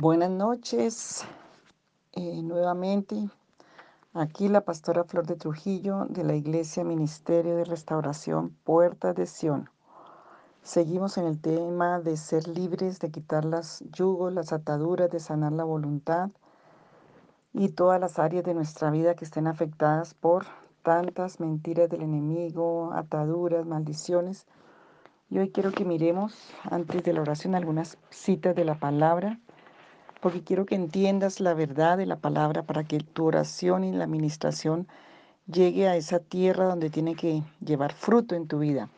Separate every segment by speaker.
Speaker 1: Buenas noches, eh, nuevamente. Aquí la pastora Flor de Trujillo de la Iglesia Ministerio de Restauración Puertas de Sion. Seguimos en el tema de ser libres, de quitar las yugos, las ataduras, de sanar la voluntad y todas las áreas de nuestra vida que estén afectadas por tantas mentiras del enemigo, ataduras, maldiciones. Y hoy quiero que miremos, antes de la oración, algunas citas de la palabra porque quiero que entiendas la verdad de la palabra para que tu oración y la administración llegue a esa tierra donde tiene que llevar fruto en tu vida.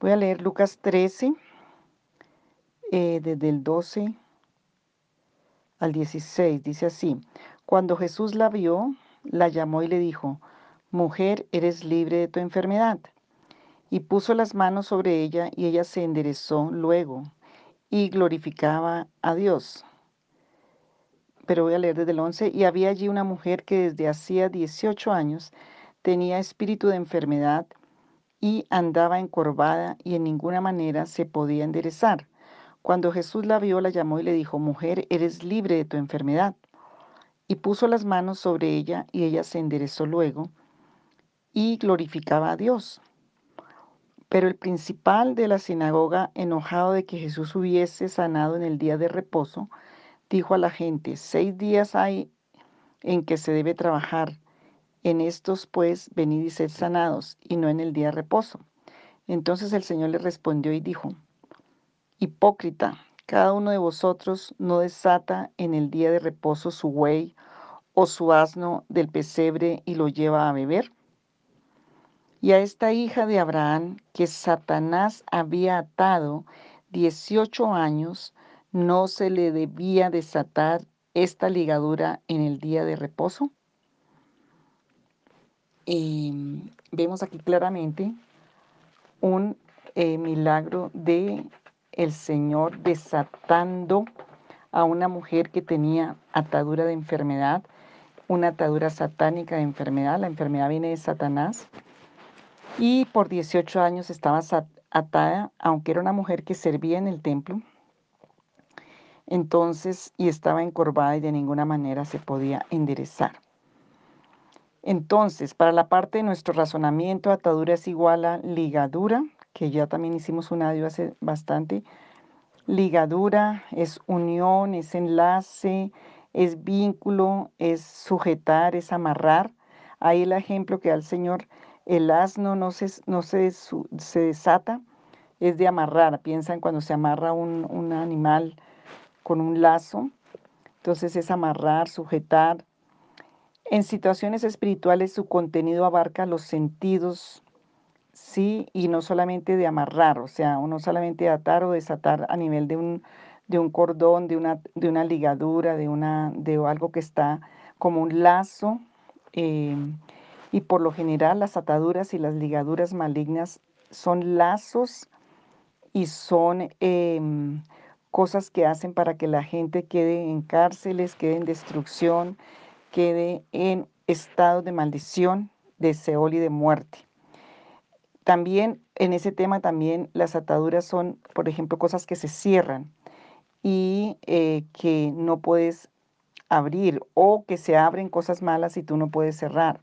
Speaker 1: Voy a leer Lucas 13, eh, desde el 12 al 16. Dice así, cuando Jesús la vio, la llamó y le dijo, mujer, eres libre de tu enfermedad. Y puso las manos sobre ella y ella se enderezó luego y glorificaba a Dios pero voy a leer desde el 11, y había allí una mujer que desde hacía 18 años tenía espíritu de enfermedad y andaba encorvada y en ninguna manera se podía enderezar. Cuando Jesús la vio, la llamó y le dijo, mujer, eres libre de tu enfermedad. Y puso las manos sobre ella y ella se enderezó luego y glorificaba a Dios. Pero el principal de la sinagoga, enojado de que Jesús hubiese sanado en el día de reposo, dijo a la gente, seis días hay en que se debe trabajar. En estos, pues, venid y sed sanados, y no en el día de reposo. Entonces el Señor le respondió y dijo, Hipócrita, cada uno de vosotros no desata en el día de reposo su buey o su asno del pesebre y lo lleva a beber. Y a esta hija de Abraham, que Satanás había atado 18 años, ¿no se le debía desatar esta ligadura en el día de reposo? Em, vemos aquí claramente un eh, milagro de el Señor desatando a una mujer que tenía atadura de enfermedad, una atadura satánica de enfermedad. La enfermedad viene de Satanás. Y por 18 años estaba atada, aunque era una mujer que servía en el templo, entonces, y estaba encorvada y de ninguna manera se podía enderezar. Entonces, para la parte de nuestro razonamiento, atadura es igual a ligadura, que ya también hicimos un audio hace bastante. Ligadura es unión, es enlace, es vínculo, es sujetar, es amarrar. Ahí el ejemplo que da el Señor, el asno no se, no se, se desata, es de amarrar. Piensan cuando se amarra un, un animal con un lazo. Entonces es amarrar, sujetar. En situaciones espirituales su contenido abarca los sentidos, sí, y no solamente de amarrar, o sea, no solamente de atar o desatar a nivel de un, de un cordón, de una, de una ligadura, de, una, de algo que está como un lazo. Eh, y por lo general las ataduras y las ligaduras malignas son lazos y son em, cosas que hacen para que la gente quede en cárceles, quede en destrucción, quede en estado de maldición, de Seol y de muerte. También en ese tema también las ataduras son, por ejemplo, cosas que se cierran y eh, que no puedes abrir o que se abren cosas malas y tú no puedes cerrar.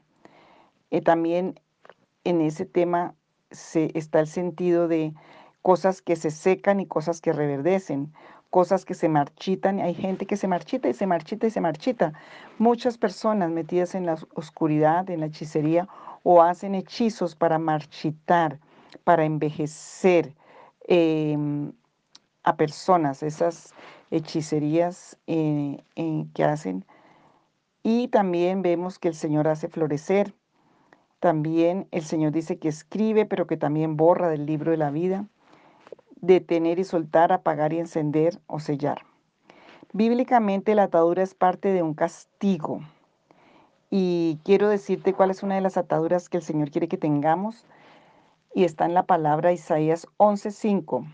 Speaker 1: Eh, también en ese tema se, está el sentido de cosas que se secan y cosas que reverdecen, cosas que se marchitan. Hay gente que se marchita y se marchita y se marchita. Muchas personas metidas en la oscuridad, en la hechicería, o hacen hechizos para marchitar, para envejecer em, a personas, esas hechicerías eh, que hacen. Y también vemos que el Señor hace florecer. También el Señor dice que escribe, pero que también borra del libro de la vida detener y soltar, apagar y encender o sellar. Bíblicamente la atadura es parte de un castigo. Y quiero decirte cuál es una de las ataduras que el Señor quiere que tengamos. Y está en la palabra Isaías 11:5.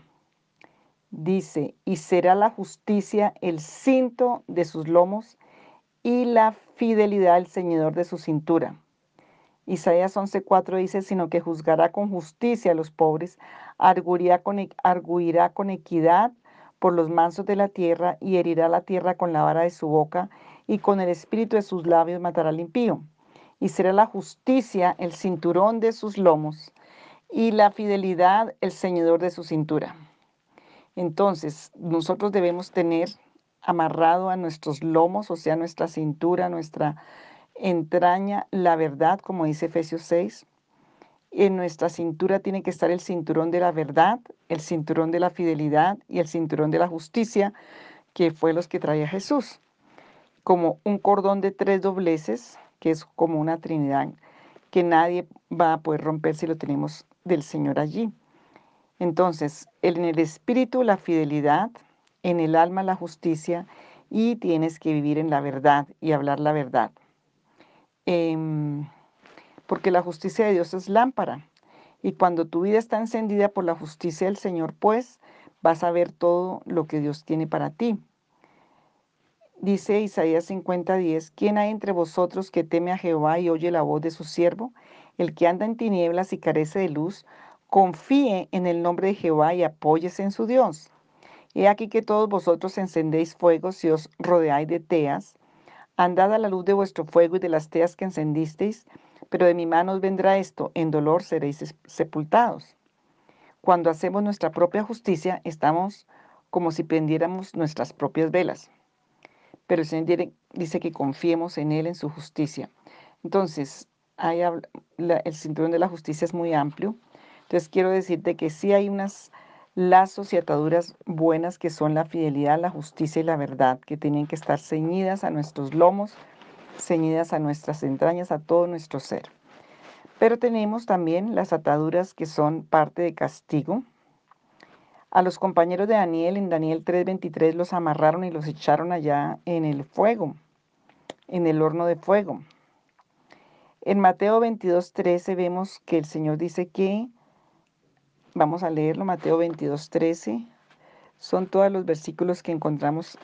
Speaker 1: Dice, y será la justicia el cinto de sus lomos y la fidelidad el ceñidor de su cintura. Isaías 11:4 dice, sino que juzgará con justicia a los pobres, arguirá con, arguirá con equidad por los mansos de la tierra y herirá la tierra con la vara de su boca y con el espíritu de sus labios matará al impío. Y será la justicia el cinturón de sus lomos y la fidelidad el ceñidor de su cintura. Entonces, nosotros debemos tener amarrado a nuestros lomos, o sea, nuestra cintura, nuestra entraña, la verdad, como dice Efesios 6. En nuestra cintura tiene que estar el cinturón de la verdad, el cinturón de la fidelidad y el cinturón de la justicia, que fue los que traía Jesús. Como un cordón de tres dobleces, que es como una trinidad, que nadie va a poder romper si lo tenemos del Señor allí. Entonces, en el espíritu la fidelidad, en el alma la justicia y tienes que vivir en la verdad y hablar la verdad. Em, porque la justicia de Dios es lámpara. Y cuando tu vida está encendida por la justicia del Señor, pues vas a ver todo lo que Dios tiene para ti. Dice Isaías 50:10, ¿quién hay entre vosotros que teme a Jehová y oye la voz de su siervo? El que anda en tinieblas y carece de luz, confíe en el nombre de Jehová y apóyese en su Dios. He aquí que todos vosotros encendéis fuegos y os rodeáis de teas. Andad a la luz de vuestro fuego y de las teas que encendisteis, pero de mi mano vendrá esto, en dolor seréis sepultados. Cuando hacemos nuestra propia justicia, estamos como si prendiéramos nuestras propias velas. Pero el Señor dice que confiemos en Él, en su justicia. Entonces, el cinturón de la justicia es muy amplio. Entonces, quiero decirte que sí hay unas lazos y ataduras buenas que son la fidelidad, la justicia y la verdad, que tienen que estar ceñidas a nuestros lomos, ceñidas a nuestras entrañas, a todo nuestro ser. Pero tenemos también las ataduras que son parte de castigo. A los compañeros de Daniel en Daniel 3:23 los amarraron y los echaron allá en el fuego, en el horno de fuego. En Mateo 22:13 vemos que el Señor dice que, vamos a leerlo, Mateo 22:13, son todos los versículos que encontramos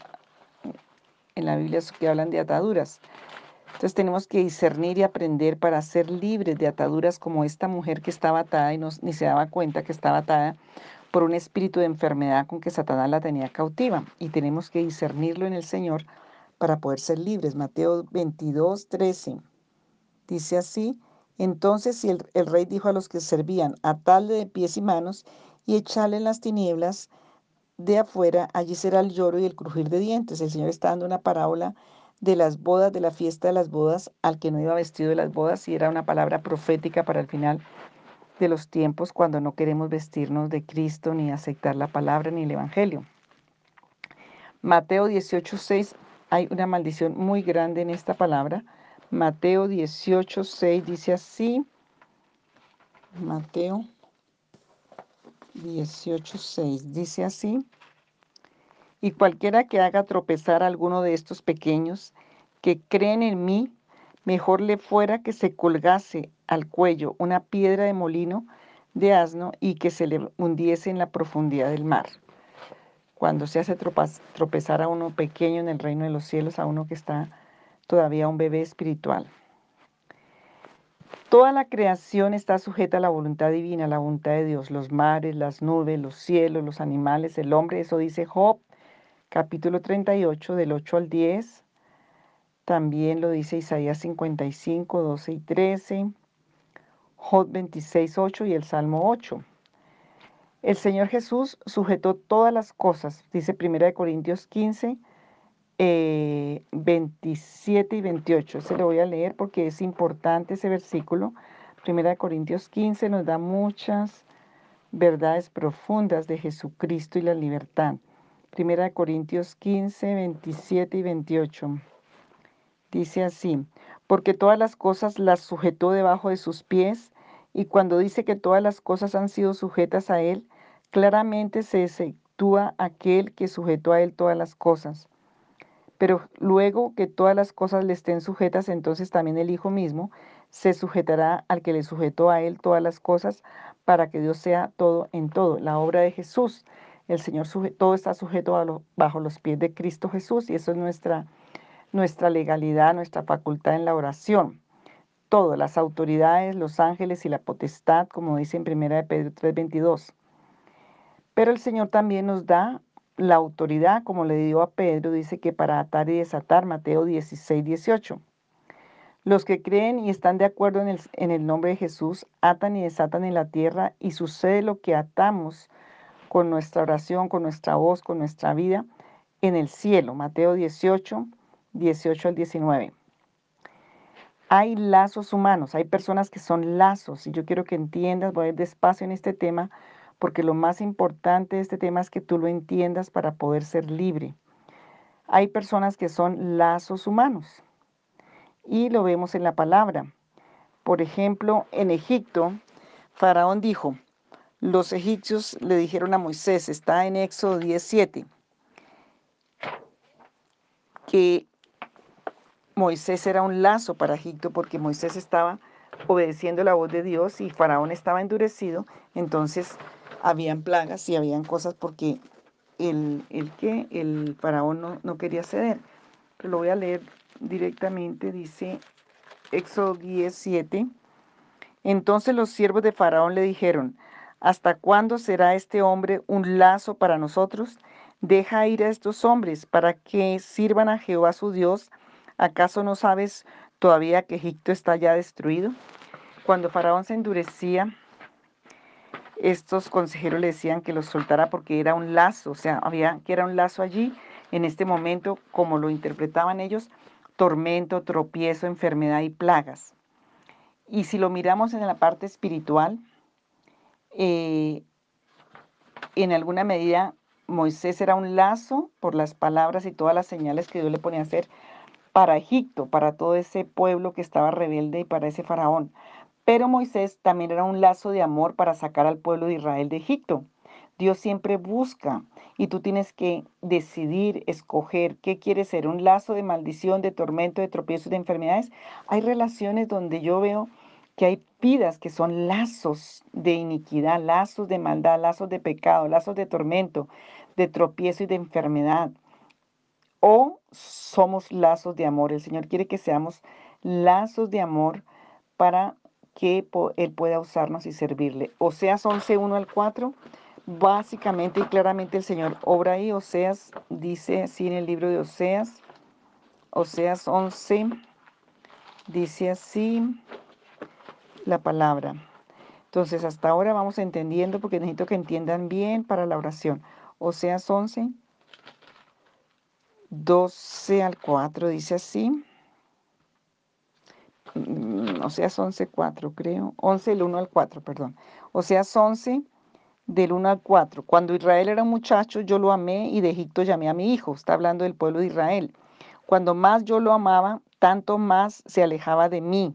Speaker 1: en la Biblia que hablan de ataduras. Entonces tenemos que discernir y aprender para ser libres de ataduras como esta mujer que estaba atada y no, ni se daba cuenta que estaba atada por un espíritu de enfermedad con que Satanás la tenía cautiva. Y tenemos que discernirlo en el Señor para poder ser libres. Mateo 22, 13. Dice así, entonces el, el rey dijo a los que servían, atarle de pies y manos y echarle en las tinieblas de afuera, allí será el lloro y el crujir de dientes. El Señor está dando una parábola de las bodas, de la fiesta de las bodas, al que no iba vestido de las bodas, y era una palabra profética para el final de los tiempos cuando no queremos vestirnos de Cristo, ni aceptar la palabra, ni el Evangelio. Mateo 18:6, hay una maldición muy grande en esta palabra. Mateo 18:6 dice así. Mateo 18:6 dice así. Y cualquiera que haga tropezar a alguno de estos pequeños que creen en mí, mejor le fuera que se colgase al cuello una piedra de molino de asno y que se le hundiese en la profundidad del mar. Cuando se hace tropezar a uno pequeño en el reino de los cielos, a uno que está todavía un bebé espiritual. Toda la creación está sujeta a la voluntad divina, a la voluntad de Dios, los mares, las nubes, los cielos, los animales, el hombre, eso dice Job capítulo 38 del 8 al 10. También lo dice Isaías 55, 12 y 13. Job 26, 8 y el Salmo 8. El Señor Jesús sujetó todas las cosas, dice 1 Corintios 15, 27 eh, y 28. Se lo voy a leer porque es importante ese versículo. 1 Corintios 15 nos da muchas verdades profundas de Jesucristo y la libertad. Primera de Corintios 15, 27 y 28. Dice así, porque todas las cosas las sujetó debajo de sus pies, y cuando dice que todas las cosas han sido sujetas a él, claramente se exceptúa aquel que sujetó a él todas las cosas. Pero luego que todas las cosas le estén sujetas, entonces también el Hijo mismo se sujetará al que le sujetó a él todas las cosas, para que Dios sea todo en todo. La obra de Jesús el Señor todo está sujeto bajo los pies de Cristo Jesús y eso es nuestra, nuestra legalidad, nuestra facultad en la oración. Todo, las autoridades, los ángeles y la potestad, como dice en 1 de Pedro 3:22. Pero el Señor también nos da la autoridad, como le dio a Pedro, dice que para atar y desatar, Mateo 16, 18. Los que creen y están de acuerdo en el, en el, nombre de Jesús atan y desatan en la tierra y sucede lo que atamos con nuestra oración, con nuestra voz, con nuestra vida en el cielo. Mateo 18, 18 al 19. Hay lazos humanos, hay personas que son lazos y yo quiero que entiendas, voy a ir despacio en este tema porque lo más importante de este tema es que tú lo entiendas para poder ser libre. Hay personas que son lazos humanos y lo vemos en la palabra. Por ejemplo, en Egipto, Faraón dijo, los egipcios le dijeron a Moisés, está en Éxodo 17, que Moisés era un lazo para Egipto porque Moisés estaba obedeciendo la voz de Dios y Faraón estaba endurecido, entonces habían plagas y habían cosas porque el, el que el faraón no, no quería ceder. Lo voy a leer directamente, dice Éxodo 17. Entonces los siervos de Faraón le dijeron, ¿hasta cuándo será este hombre un lazo para nosotros? Deja ir a estos hombres para que sirvan a Jehová su Dios. ¿Acaso no sabes todavía que Egipto está ya destruido? Cuando Faraón se endurecía, estos consejeros le decían que los soltara porque era un lazo, o sea, había que era un lazo allí. En este momento, como lo interpretaban ellos, tormento, tropiezo, enfermedad y plagas. Y si lo miramos en la parte espiritual, eh, en alguna medida Moisés era un lazo por las palabras y todas las señales que Dios le ponía a hacer para Egipto, para todo ese pueblo que estaba rebelde y para ese faraón. Pero Moisés también era un lazo de amor para sacar al pueblo de Israel de Egipto. Dios siempre busca y tú tienes que decidir, escoger qué quieres ser, un lazo de maldición, de tormento, de tropiezos, de enfermedades. Hay relaciones donde yo veo que hay vidas que son lazos de iniquidad, lazos de maldad, lazos de pecado, lazos de tormento, de tropiezo y de enfermedad. O somos lazos de amor. El Señor quiere que seamos lazos de amor para que Él pueda usarnos y servirle. Oseas 11, 1 al 4, básicamente y claramente el Señor obra ahí. Oseas dice así en el libro de Oseas, Oseas 11, dice así la palabra. Entonces, hasta ahora vamos entendiendo porque necesito que entiendan bien para la oración. Oseas 11, 12 al 4 dice así. O sea, 11, 4, creo. 11 del 1 al 4, perdón. O sea, 11 del 1 al 4. Cuando Israel era un muchacho, yo lo amé y de Egipto llamé a mi hijo. Está hablando del pueblo de Israel. Cuando más yo lo amaba, tanto más se alejaba de mí.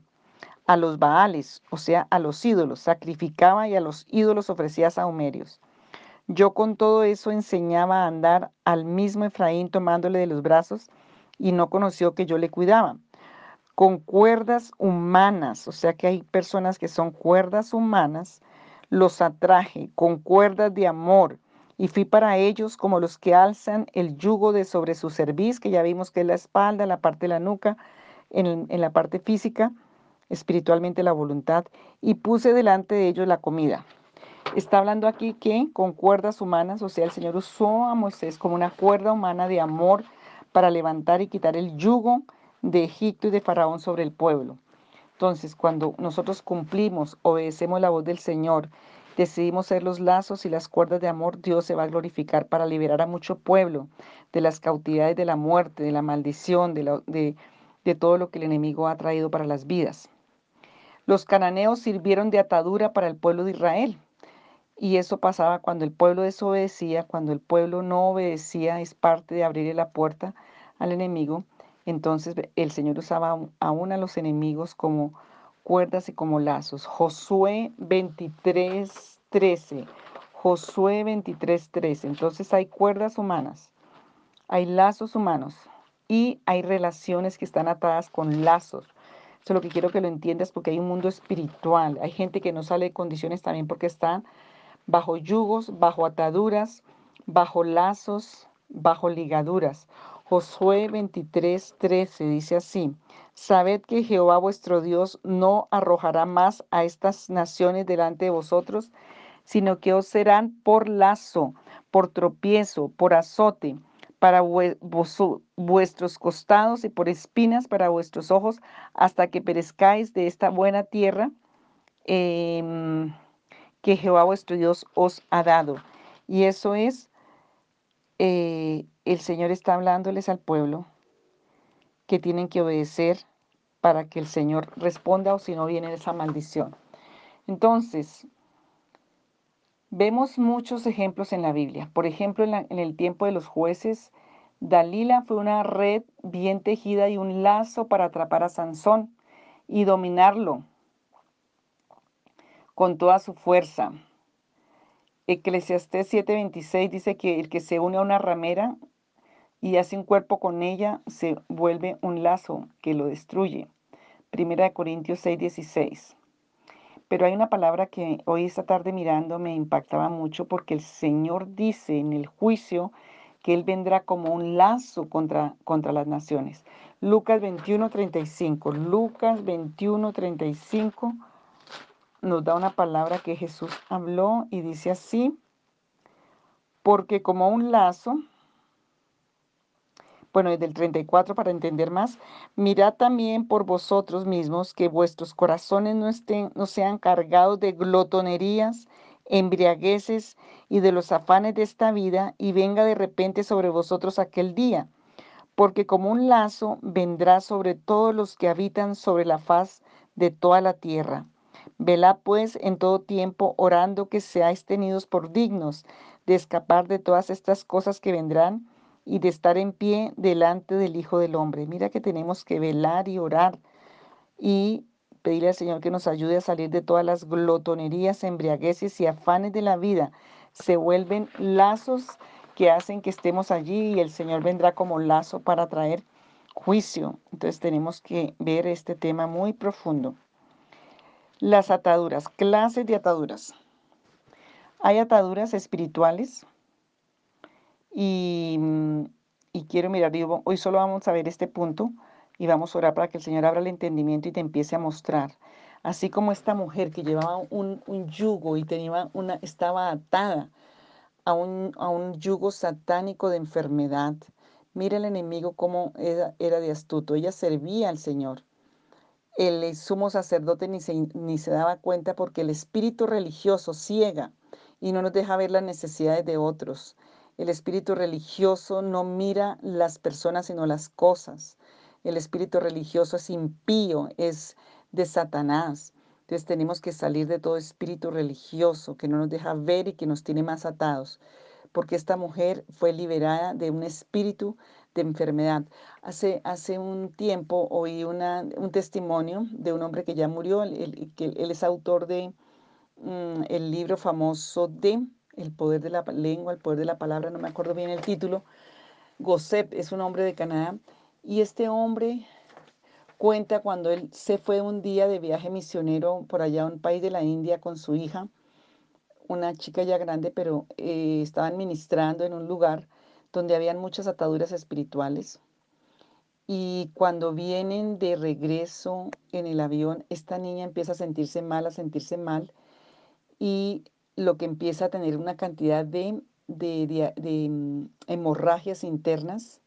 Speaker 1: A los Baales, o sea, a los ídolos, sacrificaba y a los ídolos ofrecía sahumerios. Yo con todo eso enseñaba a andar al mismo Efraín tomándole de los brazos y no conoció que yo le cuidaba con cuerdas humanas, o sea que hay personas que son cuerdas humanas, los atraje con cuerdas de amor y fui para ellos como los que alzan el yugo de sobre su cerviz, que ya vimos que es la espalda, la parte de la nuca, en, en la parte física, espiritualmente la voluntad, y puse delante de ellos la comida. Está hablando aquí que con cuerdas humanas, o sea, el Señor usó a Moisés como una cuerda humana de amor para levantar y quitar el yugo de Egipto y de Faraón sobre el pueblo. Entonces, cuando nosotros cumplimos, obedecemos la voz del Señor, decidimos ser los lazos y las cuerdas de amor, Dios se va a glorificar para liberar a mucho pueblo de las cautividades de la muerte, de la maldición, de, de, de todo lo que el enemigo ha traído para las vidas. Los cananeos sirvieron de atadura para el pueblo de Israel. Y eso pasaba cuando el pueblo desobedecía, cuando el pueblo no obedecía, es parte de abrirle la puerta al enemigo. Entonces el Señor usaba aún a los enemigos como cuerdas y como lazos. Josué 23, 13. Josué 23, 13. Entonces hay cuerdas humanas, hay lazos humanos y hay relaciones que están atadas con lazos. Eso es lo que quiero que lo entiendas porque hay un mundo espiritual. Hay gente que no sale de condiciones también porque están bajo yugos, bajo ataduras, bajo lazos, bajo ligaduras. Josué 23, 13 dice así, Sabed que Jehová vuestro Dios no arrojará más a estas naciones delante de vosotros, sino que os serán por lazo, por tropiezo, por azote para vuestros costados y por espinas para vuestros ojos, hasta que perezcáis de esta buena tierra em, que Jehová vuestro Dios os ha dado. Y eso es, eh, el Señor está hablándoles al pueblo que tienen que obedecer para que el Señor responda o si no viene esa maldición. Entonces, vemos muchos ejemplos en la Biblia. Por ejemplo, en, el tiempo de los jueces, Dalila fue una red bien tejida y un lazo para atrapar a Sansón y dominarlo con toda su fuerza. Eclesiastés 7:26 dice que el que se une a una ramera y hace un cuerpo con ella se vuelve un lazo que lo destruye. Primera de Corintios 6:16. Pero hay una palabra que hoy esta tarde mirando me impactaba mucho porque el Señor dice en el juicio que Él vendrá como un lazo contra, contra las naciones. Lucas 21:35. Lucas 21:35 nos da una palabra que Jesús habló y dice así, porque como un lazo, bueno, desde el 34 para entender más, mirad también por vosotros mismos que vuestros corazones no, estén, no sean cargados de glotonerías, embriagueces y de los afanes de esta vida, y venga de repente sobre vosotros aquel día, porque como un lazo vendrá sobre todos los que habitan sobre la faz de toda la tierra. Velad pues en todo tiempo, orando que seáis tenidos por dignos de escapar de todas estas cosas que vendrán y de estar en pie delante del Hijo del Hombre. Mira que tenemos que velar y orar y pedirle al Señor que nos ayude a salir de todas las glotonerías, embriagueces y afanes de la vida. Se vuelven lazos que hacen que estemos allí y el Señor vendrá como lazo para traer juicio. Entonces tenemos que ver este tema muy profundo. Las ataduras, clases de ataduras. Hay ataduras espirituales y, quiero mirar, hoy solo vamos a ver este punto y vamos a orar para que el Señor abra el entendimiento y te empiece a mostrar. Así como esta mujer que llevaba un, yugo y tenía una, estaba atada a un, a un, yugo satánico de enfermedad. Mira el enemigo cómo era, era de astuto. Ella servía al Señor el sumo sacerdote ni se, ni se daba cuenta porque el espíritu religioso ciega y no nos deja ver las necesidades de otros. El espíritu religioso no mira las personas sino las cosas. El espíritu religioso es impío, es de Satanás. Entonces tenemos que salir de todo espíritu religioso que no nos deja ver y que nos tiene más atados. Porque esta mujer fue liberada de un espíritu de enfermedad. Hace, hace un tiempo oí un testimonio de un hombre que ya murió, que él es autor de mm, el libro famoso de El poder de la lengua, el poder de la palabra, no me acuerdo bien el título. Gosep es un hombre de Canadá y este hombre cuenta cuando él se fue un día de viaje misionero por allá a un país de la India con su hija, una chica ya grande, pero eh, estaban ministrando en un lugar donde habían muchas ataduras espirituales. Y cuando vienen de regreso en el avión, esta niña empieza a sentirse mal, a sentirse mal, y lo que empieza a tener una cantidad de, de, mm, hemorragias internas,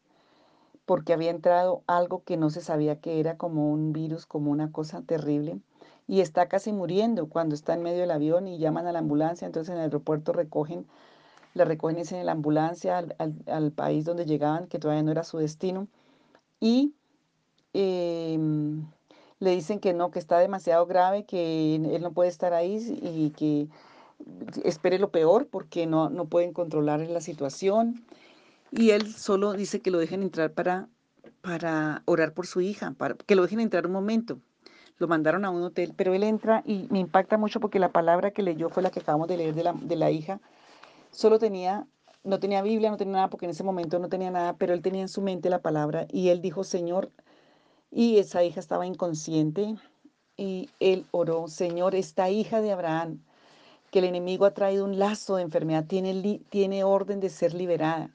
Speaker 1: porque había entrado algo que no se sabía que era como un virus, como una cosa terrible, y está casi muriendo cuando está en medio del avión y llaman a la ambulancia, entonces en el aeropuerto recogen la recogen en la ambulancia al, país donde llegaban, que todavía no era su destino, y em, le dicen que no, que está demasiado grave, que él no puede estar ahí y que espere lo peor porque no, no pueden controlar la situación. Y él solo dice que lo dejen entrar para, para orar por su hija, para que lo dejen entrar un momento. Lo mandaron a un hotel, pero él entra y me impacta mucho porque la palabra que leyó fue la que acabamos de leer de la, de la hija solo tenía, no tenía Biblia, no tenía nada, porque en ese momento no tenía nada, pero él tenía en su mente la palabra y él dijo, Señor, y esa hija estaba inconsciente y él oró, Señor, esta hija de Abraham, que el enemigo ha traído un lazo de enfermedad, tiene, tiene orden de ser liberada.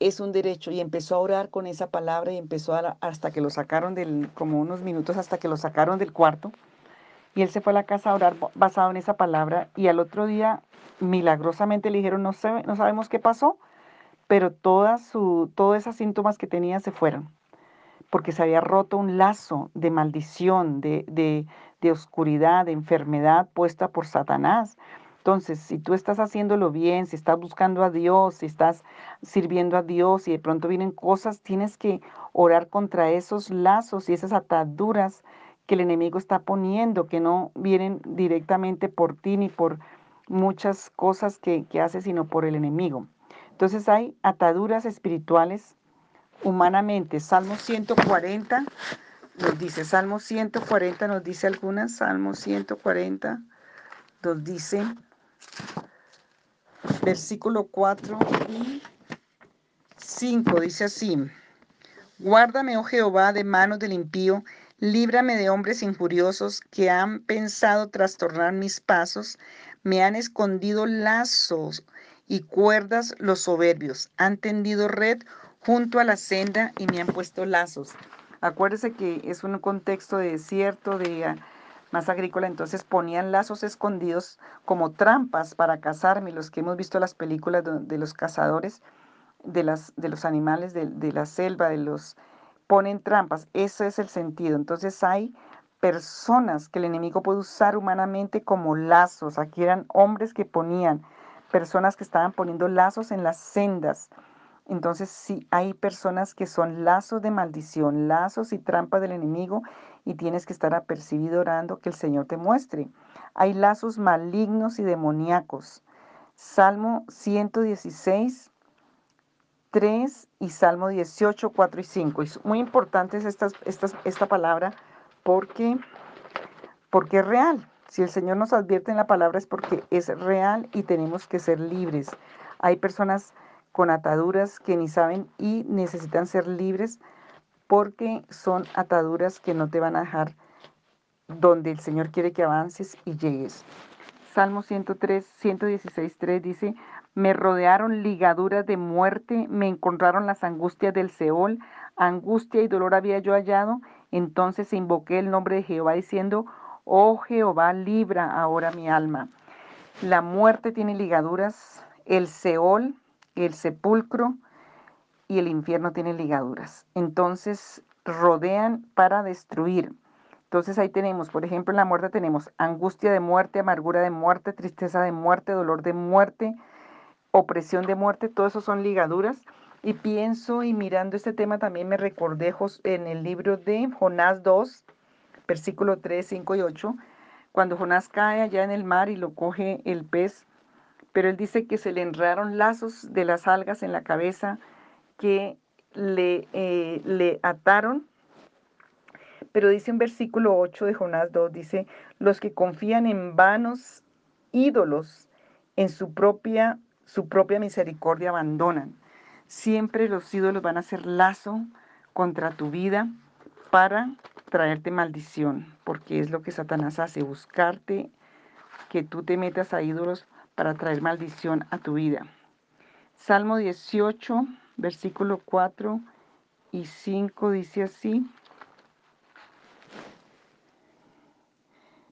Speaker 1: Es un derecho y empezó a orar con esa palabra y empezó a, hasta que lo sacaron del, como unos minutos hasta que lo sacaron del cuarto Y él se fue a la casa a orar basado en esa palabra y al otro día milagrosamente le dijeron, no, no sabemos qué pasó, pero todas, su, todas esas síntomas que tenía se fueron, porque se había roto un lazo de maldición, de, de, de oscuridad, de enfermedad puesta por Satanás. Entonces, si tú estás haciéndolo bien, si estás buscando a Dios, si estás sirviendo a Dios y de pronto vienen cosas, tienes que orar contra esos lazos y esas ataduras que el enemigo está poniendo, que no vienen directamente por ti ni por muchas cosas que, que haces, sino por el enemigo. Entonces hay ataduras espirituales humanamente. Salmo 140 nos dice, Salmo 140 nos dice algunas, Salmo 140 nos dice, versículo 4 y 5, dice así, Guárdame, oh Jehová, de manos del impío, líbrame de hombres injuriosos que han pensado trastornar mis pasos, me han escondido lazos y cuerdas los soberbios, han tendido red junto a la senda y me han puesto lazos. Acuérdese que es un contexto de desierto, de ah, más agrícola, entonces ponían lazos escondidos como trampas para cazarme, los que hemos visto las películas de, los cazadores, de, de los animales de, de la selva, de los ponen trampas, ese es el sentido. Entonces hay personas que el enemigo puede usar humanamente como lazos. Aquí eran hombres que ponían, personas que estaban poniendo lazos en las sendas. Entonces sí hay personas que son lazos de maldición, lazos y trampas del enemigo y tienes que estar apercibido orando que el Señor te muestre. Hay lazos malignos y demoníacos. Salmo 116, 3 y Salmo 18, 4 y 5. Es muy importante esta, esta, esta palabra porque, porque es real. Si el Señor nos advierte en la palabra es porque es real y tenemos que ser libres. Hay personas con ataduras que ni saben y necesitan ser libres porque son ataduras que no te van a dejar donde el Señor quiere que avances y llegues. Salmo 103, 116, 3 dice, me rodearon ligaduras de muerte, me encontraron las angustias del Seol, angustia y dolor había yo hallado, entonces invoqué el nombre de Jehová diciendo, oh Jehová, libra ahora mi alma. La muerte tiene ligaduras, el Seol, el sepulcro, y el infierno tiene ligaduras. Entonces rodean para destruir. Entonces ahí tenemos, por ejemplo, en la muerte tenemos angustia de muerte, amargura de muerte, tristeza de muerte, dolor de muerte, opresión de muerte, todo eso son ligaduras. Y pienso y mirando este tema también me recordé en el libro de Jonás 2, versículo 3, 5 y 8, cuando Jonás cae allá en el mar y lo coge el pez, pero él dice que se le enredaron lazos de las algas en la cabeza, que le, eh, le ataron. Pero dice en versículo 8 de Jonás 2, dice, los que confían en vanos ídolos, en su propia, su propia misericordia abandonan. Siempre los ídolos van a ser lazo contra tu vida para traerte maldición, porque es lo que Satanás hace, buscarte que tú te metas a ídolos para traer maldición a tu vida. Salmo 18, versículo 4 y 5 dice así.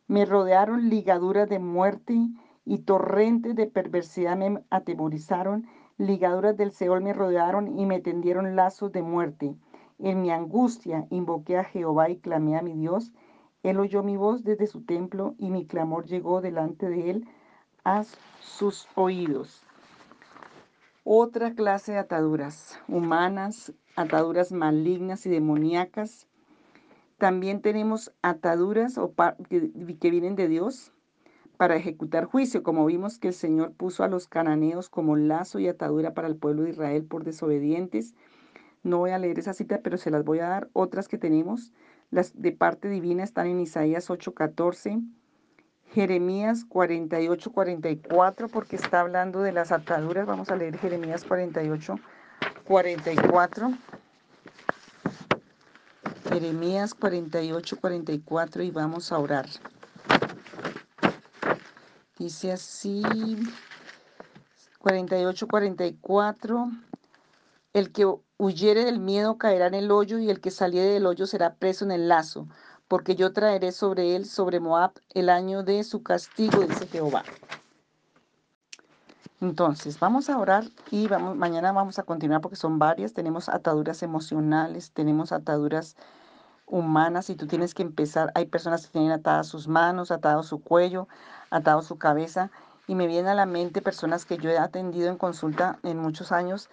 Speaker 1: Me rodearon ligaduras de muerte y torrentes de perversidad me atemorizaron. Ligaduras del Seol me rodearon y me tendieron lazos de muerte. En mi angustia invoqué a Jehová y clamé a mi Dios. Él oyó mi voz desde su templo y mi clamor llegó delante de él a sus oídos. Otra clase de ataduras humanas, ataduras malignas y demoníacas. También tenemos ataduras o que, vienen de Dios para ejecutar juicio, como vimos que el Señor puso a los cananeos como lazo y atadura para el pueblo de Israel por desobedientes. No voy a leer esa cita, pero se las voy a dar. Otras que tenemos, las de parte divina están en Isaías 8:14, Jeremías 48, 44, porque está hablando de las ataduras. Vamos a leer Jeremías 48, 44. Jeremías 48, 44 y vamos a orar. Dice así, 48, 44. El que huyere del miedo caerá en el hoyo y el que saliere del hoyo será preso en el lazo porque yo traeré sobre él, sobre Moab, el año de su castigo, dice Jehová. Entonces, vamos a orar y vamos, mañana vamos a continuar porque son varias. Tenemos ataduras emocionales, tenemos ataduras humanas y tú tienes que empezar. Hay personas que tienen atadas sus manos, atado su cuello, atado su cabeza. Y me vienen a la mente personas que yo he atendido en consulta en muchos años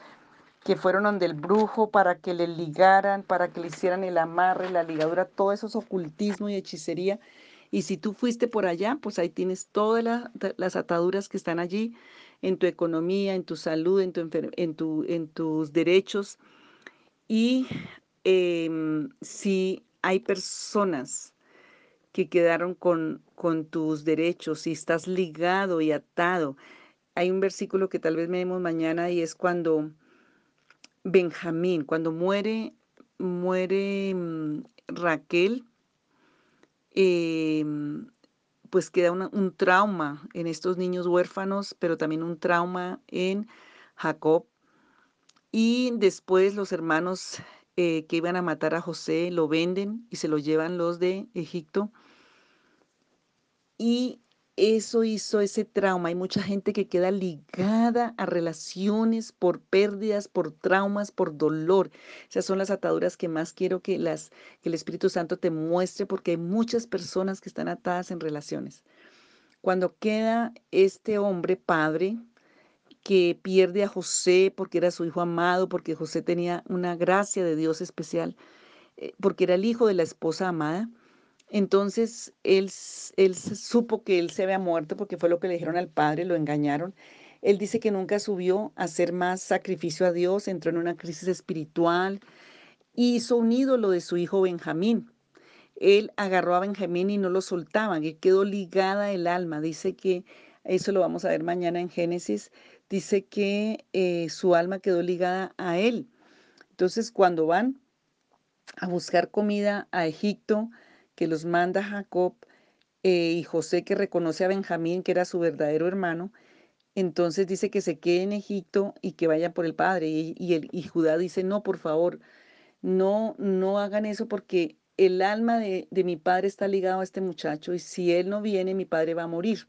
Speaker 1: que fueron donde el brujo para que le ligaran, para que le hicieran el amarre, la ligadura, todo eso es ocultismo y hechicería. Y si tú fuiste por allá, pues ahí tienes todas las ataduras que están allí en tu economía, en tu salud, en, tu en, tu, en tus derechos. Y em, si hay personas que quedaron con, con tus derechos, si estás ligado y atado, hay un versículo que tal vez vemos mañana y es cuando Benjamín, cuando muere, muere mm, Raquel, em, pues queda un trauma en estos niños huérfanos, pero también un trauma en Jacob. Y después los hermanos eh, que iban a matar a José lo venden y se lo llevan los de Egipto. Y eso hizo ese trauma. Hay mucha gente que queda ligada a relaciones por pérdidas, por traumas, por dolor. Esas son las ataduras que más quiero que, las, que el Espíritu Santo te muestre porque hay muchas personas que están atadas en relaciones. Cuando queda este hombre padre que pierde a José porque era su hijo amado, porque José tenía una gracia de Dios especial, eh, porque era el hijo de la esposa amada, entonces él, él supo que él se había muerto porque fue lo que le dijeron al padre, lo engañaron. Él dice que nunca subió a hacer más sacrificio a Dios, entró en una crisis espiritual, hizo un ídolo de su hijo Benjamín. Él agarró a Benjamín y no lo soltaba, que quedó ligada el alma. Dice que, eso lo vamos a ver mañana en Génesis, dice que eh, su alma quedó ligada a él. Entonces cuando van a buscar comida a Egipto, que los manda Jacob eh, y José que reconoce a Benjamín, que era su verdadero hermano, entonces dice que se quede en Egipto y que vaya por el padre. Y, y Judá dice, no, por favor, no, no hagan eso porque el alma de, de mi padre está ligado a este muchacho y si él no viene, mi padre va a morir.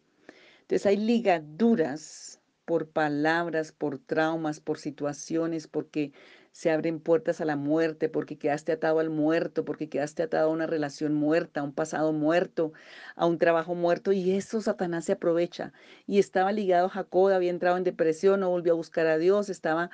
Speaker 1: Entonces hay ligaduras por palabras, por traumas, por situaciones, porque se abren puertas a la muerte, porque quedaste atado al muerto, porque quedaste atado a una relación muerta, a un pasado muerto, a un trabajo muerto, y eso Satanás se aprovecha. Y estaba ligado a Jacob, había entrado en depresión, no volvió a buscar a Dios, estaba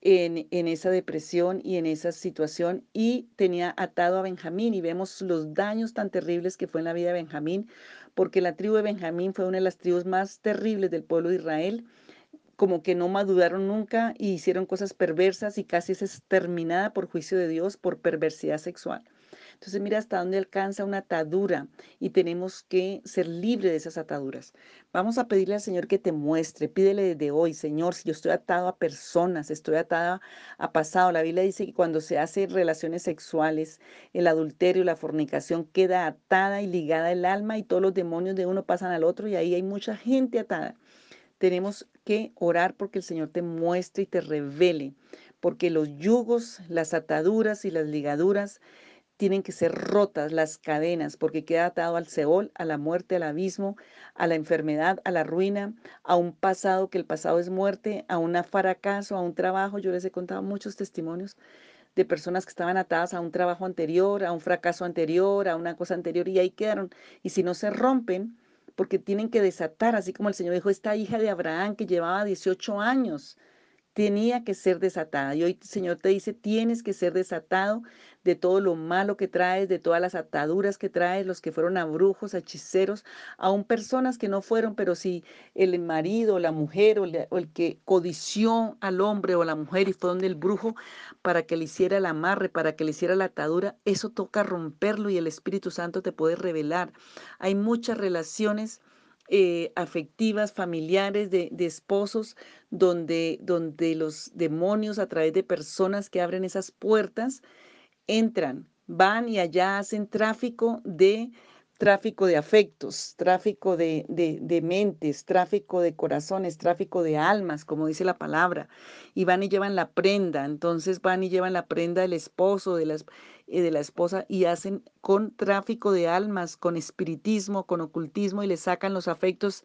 Speaker 1: en, en, esa depresión y en esa situación y tenía atado a Benjamín y vemos los daños tan terribles que fue en la vida de Benjamín, porque la tribu de Benjamín fue una de las tribus más terribles del pueblo de Israel como que no maduraron nunca y hicieron cosas perversas y casi es exterminada por juicio de Dios por perversidad sexual. Entonces mira hasta dónde alcanza una atadura y tenemos que ser libres de esas ataduras. Vamos a pedirle al Señor que te muestre, pídele desde hoy, Señor, si yo estoy atado a personas, estoy atada a pasado. La Biblia dice que cuando se hacen relaciones sexuales, el adulterio, la fornicación, queda atada y ligada el alma y todos los demonios de uno pasan al otro y ahí hay mucha gente atada. Tenemos que orar porque el Señor te muestre y te revele, porque los yugos, las ataduras y las ligaduras tienen que ser rotas, las cadenas, porque queda atado al Seol, a la muerte, al abismo, a la enfermedad, a la ruina, a un pasado que el pasado es muerte, a un fracaso, a un trabajo. Yo les he contado muchos testimonios de personas que estaban atadas a un trabajo anterior, a un fracaso anterior, a una cosa anterior y ahí quedaron. Y si no se rompen, porque tienen que desatar, así como el Señor dijo, esta hija de Abraham que llevaba 18 años tenía que ser desatada. Y hoy el Señor te dice, tienes que ser desatado de todo lo malo que traes, de todas las ataduras que traes, los que fueron a brujos, a hechiceros, aún personas que no fueron, pero si el marido, la mujer o, el que codició al hombre o la mujer y fue donde el brujo para que le hiciera el amarre, para que le hiciera la atadura, eso toca romperlo y el Espíritu Santo te puede revelar. Hay muchas relaciones eh, afectivas, familiares, de, esposos, donde, donde los demonios a través de personas que abren esas puertas entran, van y allá hacen tráfico de tráfico de afectos, tráfico de, de, mentes, tráfico de corazones, tráfico de almas, como dice la palabra. Y van y llevan la prenda, entonces van y llevan la prenda del esposo, de, las, eh, de la esposa, y hacen con tráfico de almas, con espiritismo, con ocultismo, y le sacan los afectos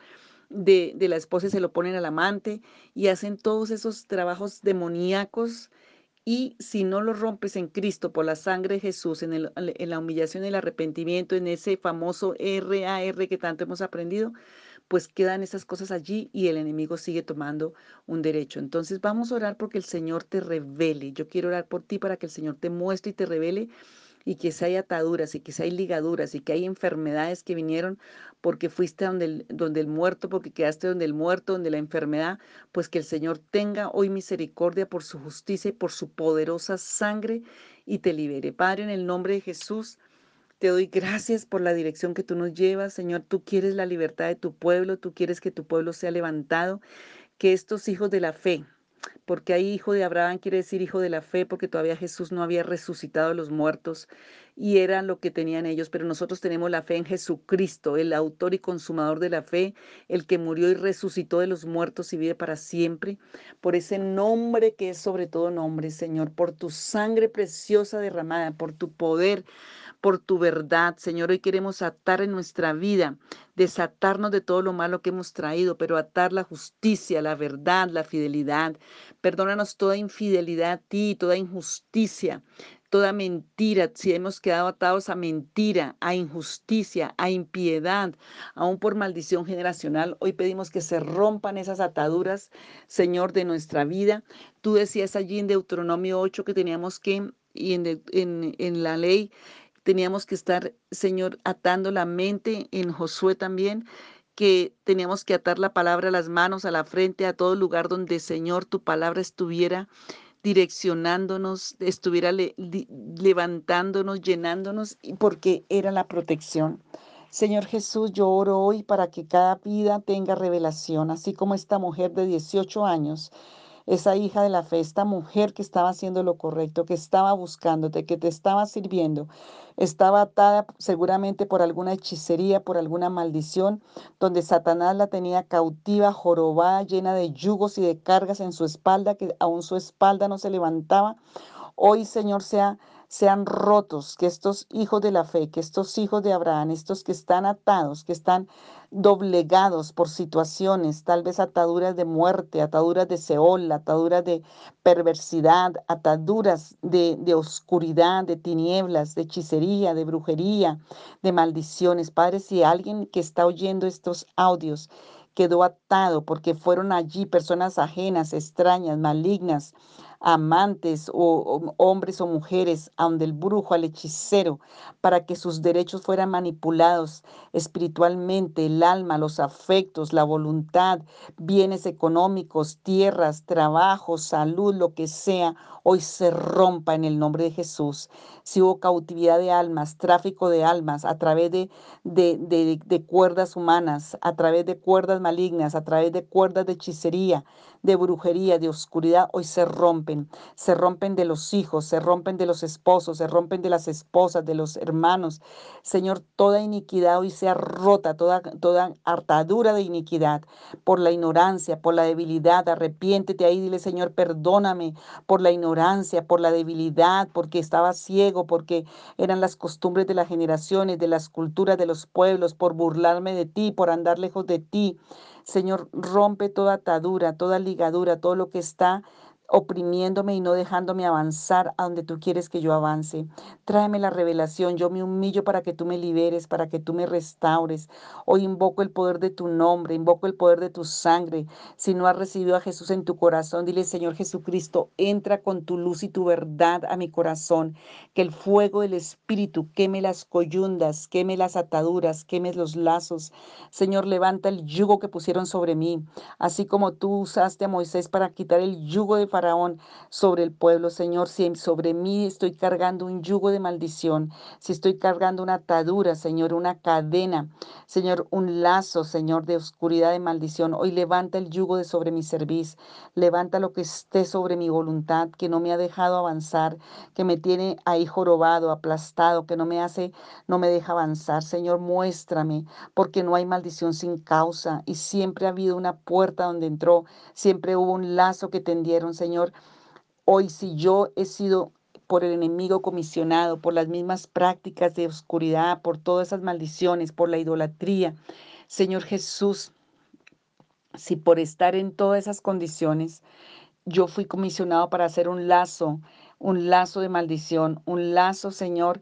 Speaker 1: de, de la esposa y se lo ponen al amante, y hacen todos esos trabajos demoníacos y si no lo rompes en Cristo por la sangre de Jesús, en, el, en la humillación y el arrepentimiento, en ese famoso RAR que tanto hemos aprendido, pues quedan esas cosas allí y el enemigo sigue tomando un derecho. Entonces vamos a orar porque el Señor te revele. Yo quiero orar por ti para que el Señor te muestre y te revele y que si hay ataduras y que si hay ligaduras y que hay enfermedades que vinieron porque fuiste donde el, donde el muerto, porque quedaste donde el muerto, donde la enfermedad, pues que el Señor tenga hoy misericordia por su justicia y por su poderosa sangre y te libere. Padre, en el nombre de Jesús. Te doy gracias por la dirección que tú nos llevas, Señor. Tú quieres la libertad de tu pueblo, tú quieres que tu pueblo sea levantado, que estos hijos de la fe, porque ahí hijo de Abraham quiere decir hijo de la fe, porque todavía Jesús no había resucitado a los muertos y era lo que tenían ellos, pero nosotros tenemos la fe en Jesucristo, el autor y consumador de la fe, el que murió y resucitó de los muertos y vive para siempre, por ese nombre que es sobre todo nombre, Señor, por tu sangre preciosa derramada, por tu poder por tu verdad. Señor, hoy queremos atar en nuestra vida, desatarnos de todo lo malo que hemos traído, pero atar la justicia, la verdad, la fidelidad. Perdónanos toda infidelidad a ti, toda injusticia toda mentira, si hemos quedado atados a mentira, a injusticia, a impiedad, aún por maldición generacional, hoy pedimos que se rompan esas ataduras, Señor, de nuestra vida. Tú decías allí en Deuteronomio 8 que teníamos que, y en, en, en la ley, teníamos que estar, Señor, atando la mente en Josué también, que teníamos que atar la palabra a las manos, a la frente, a todo lugar donde, Señor, tu palabra estuviera direccionándonos, estuviera levantándonos, llenándonos, porque era la protección. Señor Jesús, yo oro hoy para que cada vida tenga revelación, así como esta mujer de 18 años esa hija de la fe, esta mujer que estaba haciendo lo correcto, que estaba buscándote, que te estaba sirviendo, estaba atada seguramente por alguna hechicería, por alguna maldición, donde Satanás la tenía cautiva, jorobada, llena de yugos y de cargas en su espalda, que aún su espalda no se levantaba. Hoy, Señor, sea sean rotos, que estos hijos de la fe, que estos hijos de Abraham, estos que están atados, que están doblegados por situaciones, tal vez ataduras de muerte, ataduras de Seol, ataduras de perversidad, ataduras de, oscuridad, de tinieblas, de hechicería, de brujería, de maldiciones. Padre, si alguien que está oyendo estos audios quedó atado porque fueron allí personas ajenas, extrañas, malignas, amantes o, hombres o mujeres, aun del brujo al hechicero, para que sus derechos fueran manipulados espiritualmente, el alma, los afectos, la voluntad, bienes económicos, tierras, trabajo, salud, lo que sea, hoy se rompa en el nombre de Jesús. Si hubo cautividad de almas, tráfico de almas a través de, de, de, de cuerdas humanas, a través de cuerdas malignas, a través de cuerdas de hechicería, de brujería, de oscuridad, hoy se rompen. Se rompen de los hijos, se rompen de los esposos, se rompen de las esposas, de los hermanos. Señor, toda iniquidad hoy sea rota, toda, toda hartadura de iniquidad por la ignorancia, por la debilidad. Arrepiéntete ahí, dile, Señor, perdóname por la ignorancia, por la debilidad, porque estaba ciego, porque eran las costumbres de las generaciones, de las culturas de los pueblos, por burlarme de ti, por andar lejos de ti. Señor, rompe toda atadura, toda ligadura, todo lo que está oprimiéndome y no dejándome avanzar a donde tú quieres que yo avance. Tráeme la revelación, yo me humillo para que tú me liberes, para que tú me restaures. Hoy invoco el poder de tu nombre, invoco el poder de tu sangre. Si no has recibido a Jesús en tu corazón, dile, Señor Jesucristo, entra con tu luz y tu verdad a mi corazón. Que el fuego del Espíritu queme las coyundas, queme las ataduras, queme los lazos. Señor, levanta el yugo que pusieron sobre mí, así como tú usaste a Moisés para quitar el yugo de Faraón sobre el pueblo, Señor, si sobre mí estoy cargando un yugo de maldición, si estoy cargando una atadura, Señor, una cadena, Señor, un lazo, Señor, de oscuridad, de maldición, hoy levanta el yugo de sobre mi cerviz, levanta lo que esté sobre mi voluntad, que no me ha dejado avanzar, que me tiene ahí jorobado, aplastado, que no me hace, no me deja avanzar. Señor, muéstrame, porque no hay maldición sin causa y siempre ha habido una puerta donde entró, siempre hubo un lazo que tendieron, Señor. Hoy si yo he sido por el enemigo comisionado, por las mismas prácticas de oscuridad, por todas esas maldiciones, por la idolatría, Señor Jesús, si por estar en todas esas condiciones, yo fui comisionado para hacer un lazo, un lazo de maldición, un lazo, Señor,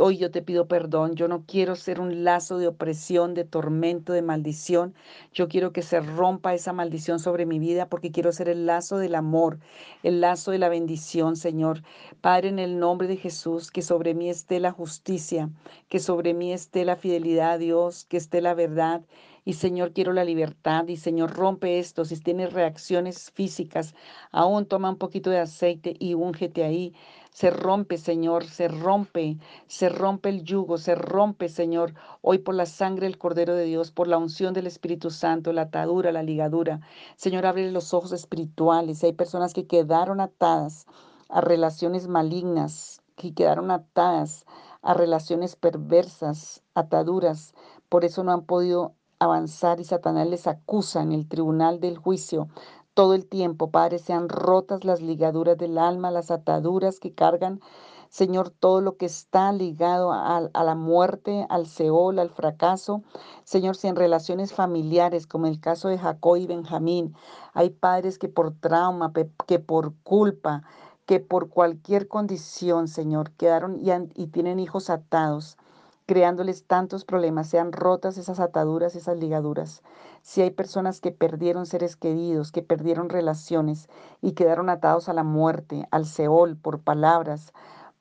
Speaker 1: Hoy yo te pido perdón, yo no quiero ser un lazo de opresión, de tormento, de maldición. Yo quiero que se rompa esa maldición sobre mi vida porque quiero ser el lazo del amor, el lazo de la bendición, Señor. Padre, en el nombre de Jesús, que sobre mí esté la justicia, que sobre mí esté la fidelidad a Dios, que esté la verdad. Y Señor, quiero la libertad. Y Señor, rompe esto. Si tienes reacciones físicas, aún toma un poquito de aceite y úngete ahí. Se rompe, Señor, se rompe, se rompe el yugo, se rompe, Señor, hoy por la sangre del Cordero de Dios, por la unción del Espíritu Santo, la atadura, la ligadura. Señor, abre los ojos espirituales. Hay personas que quedaron atadas a relaciones malignas, que quedaron atadas a relaciones perversas, ataduras. Por eso no han podido avanzar y Satanás les acusa en el tribunal del juicio todo el tiempo, Padre, sean rotas las ligaduras del alma, las ataduras que cargan, Señor, todo lo que está ligado a, la muerte, al Seol, al fracaso. Señor, si en relaciones familiares, como el caso de Jacob y Benjamín, hay padres que por trauma, que por culpa, que por cualquier condición, Señor, quedaron y tienen hijos atados creándoles tantos problemas, sean rotas esas ataduras, esas ligaduras. Si hay personas que perdieron seres queridos, que perdieron relaciones y quedaron atados a la muerte, al Seol, por palabras,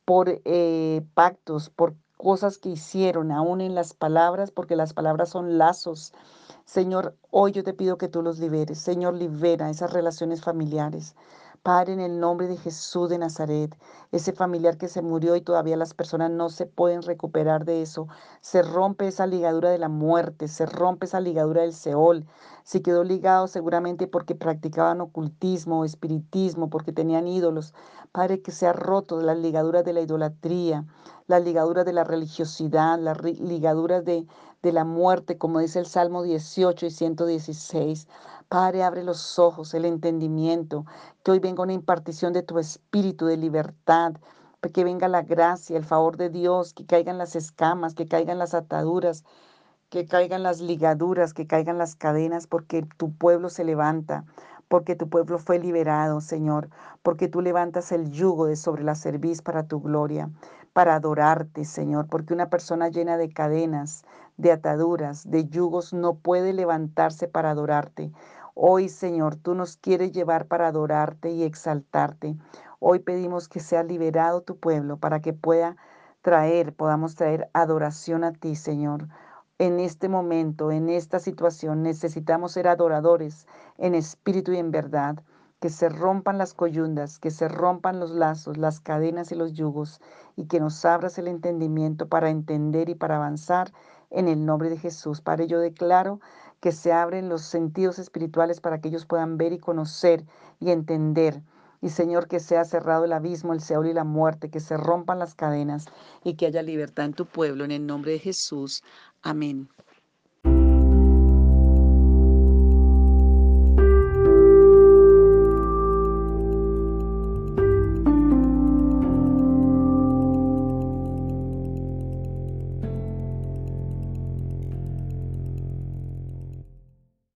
Speaker 1: por eh, pactos, por cosas que hicieron, aún en las palabras, porque las palabras son lazos. Señor, hoy yo te pido que tú los liberes. Señor, libera esas relaciones familiares. Padre, en el nombre de Jesús de Nazaret, ese familiar que se murió y todavía las personas no se pueden recuperar de eso, se rompe esa ligadura de la muerte, se rompe esa ligadura del Seol. Si quedó ligado seguramente porque practicaban ocultismo, espiritismo, porque tenían ídolos. Padre, que sea roto las ligaduras de la idolatría, las ligaduras de la religiosidad, las ligaduras de, de la muerte, como dice el Salmo 18 y 116. Padre, abre los ojos, el entendimiento, que hoy venga una impartición de tu espíritu de libertad, que venga la gracia, el favor de Dios, que caigan las escamas, que caigan las ataduras, que caigan las ligaduras, que caigan las cadenas, porque tu pueblo se levanta, porque tu pueblo fue liberado, Señor, porque tú levantas el yugo de sobre la cerviz para tu gloria, para adorarte, Señor, porque una persona llena de cadenas, de ataduras, de yugos, no puede levantarse para adorarte. Hoy, Señor, tú nos quieres llevar para adorarte y exaltarte. Hoy pedimos que sea liberado tu pueblo para que pueda traer, podamos traer adoración a ti, Señor. En este momento, en esta situación, necesitamos ser adoradores en espíritu y en verdad. Que se rompan las coyundas, que se rompan los lazos, las cadenas y los yugos, y que nos abras el entendimiento para entender y para avanzar en el nombre de Jesús. Padre, yo declaro que se abren los sentidos espirituales para que ellos puedan ver y conocer y entender. Y Señor, que sea cerrado el abismo, el Seol y la muerte, que se rompan las cadenas y que haya libertad en tu pueblo, en el nombre de Jesús. Amén.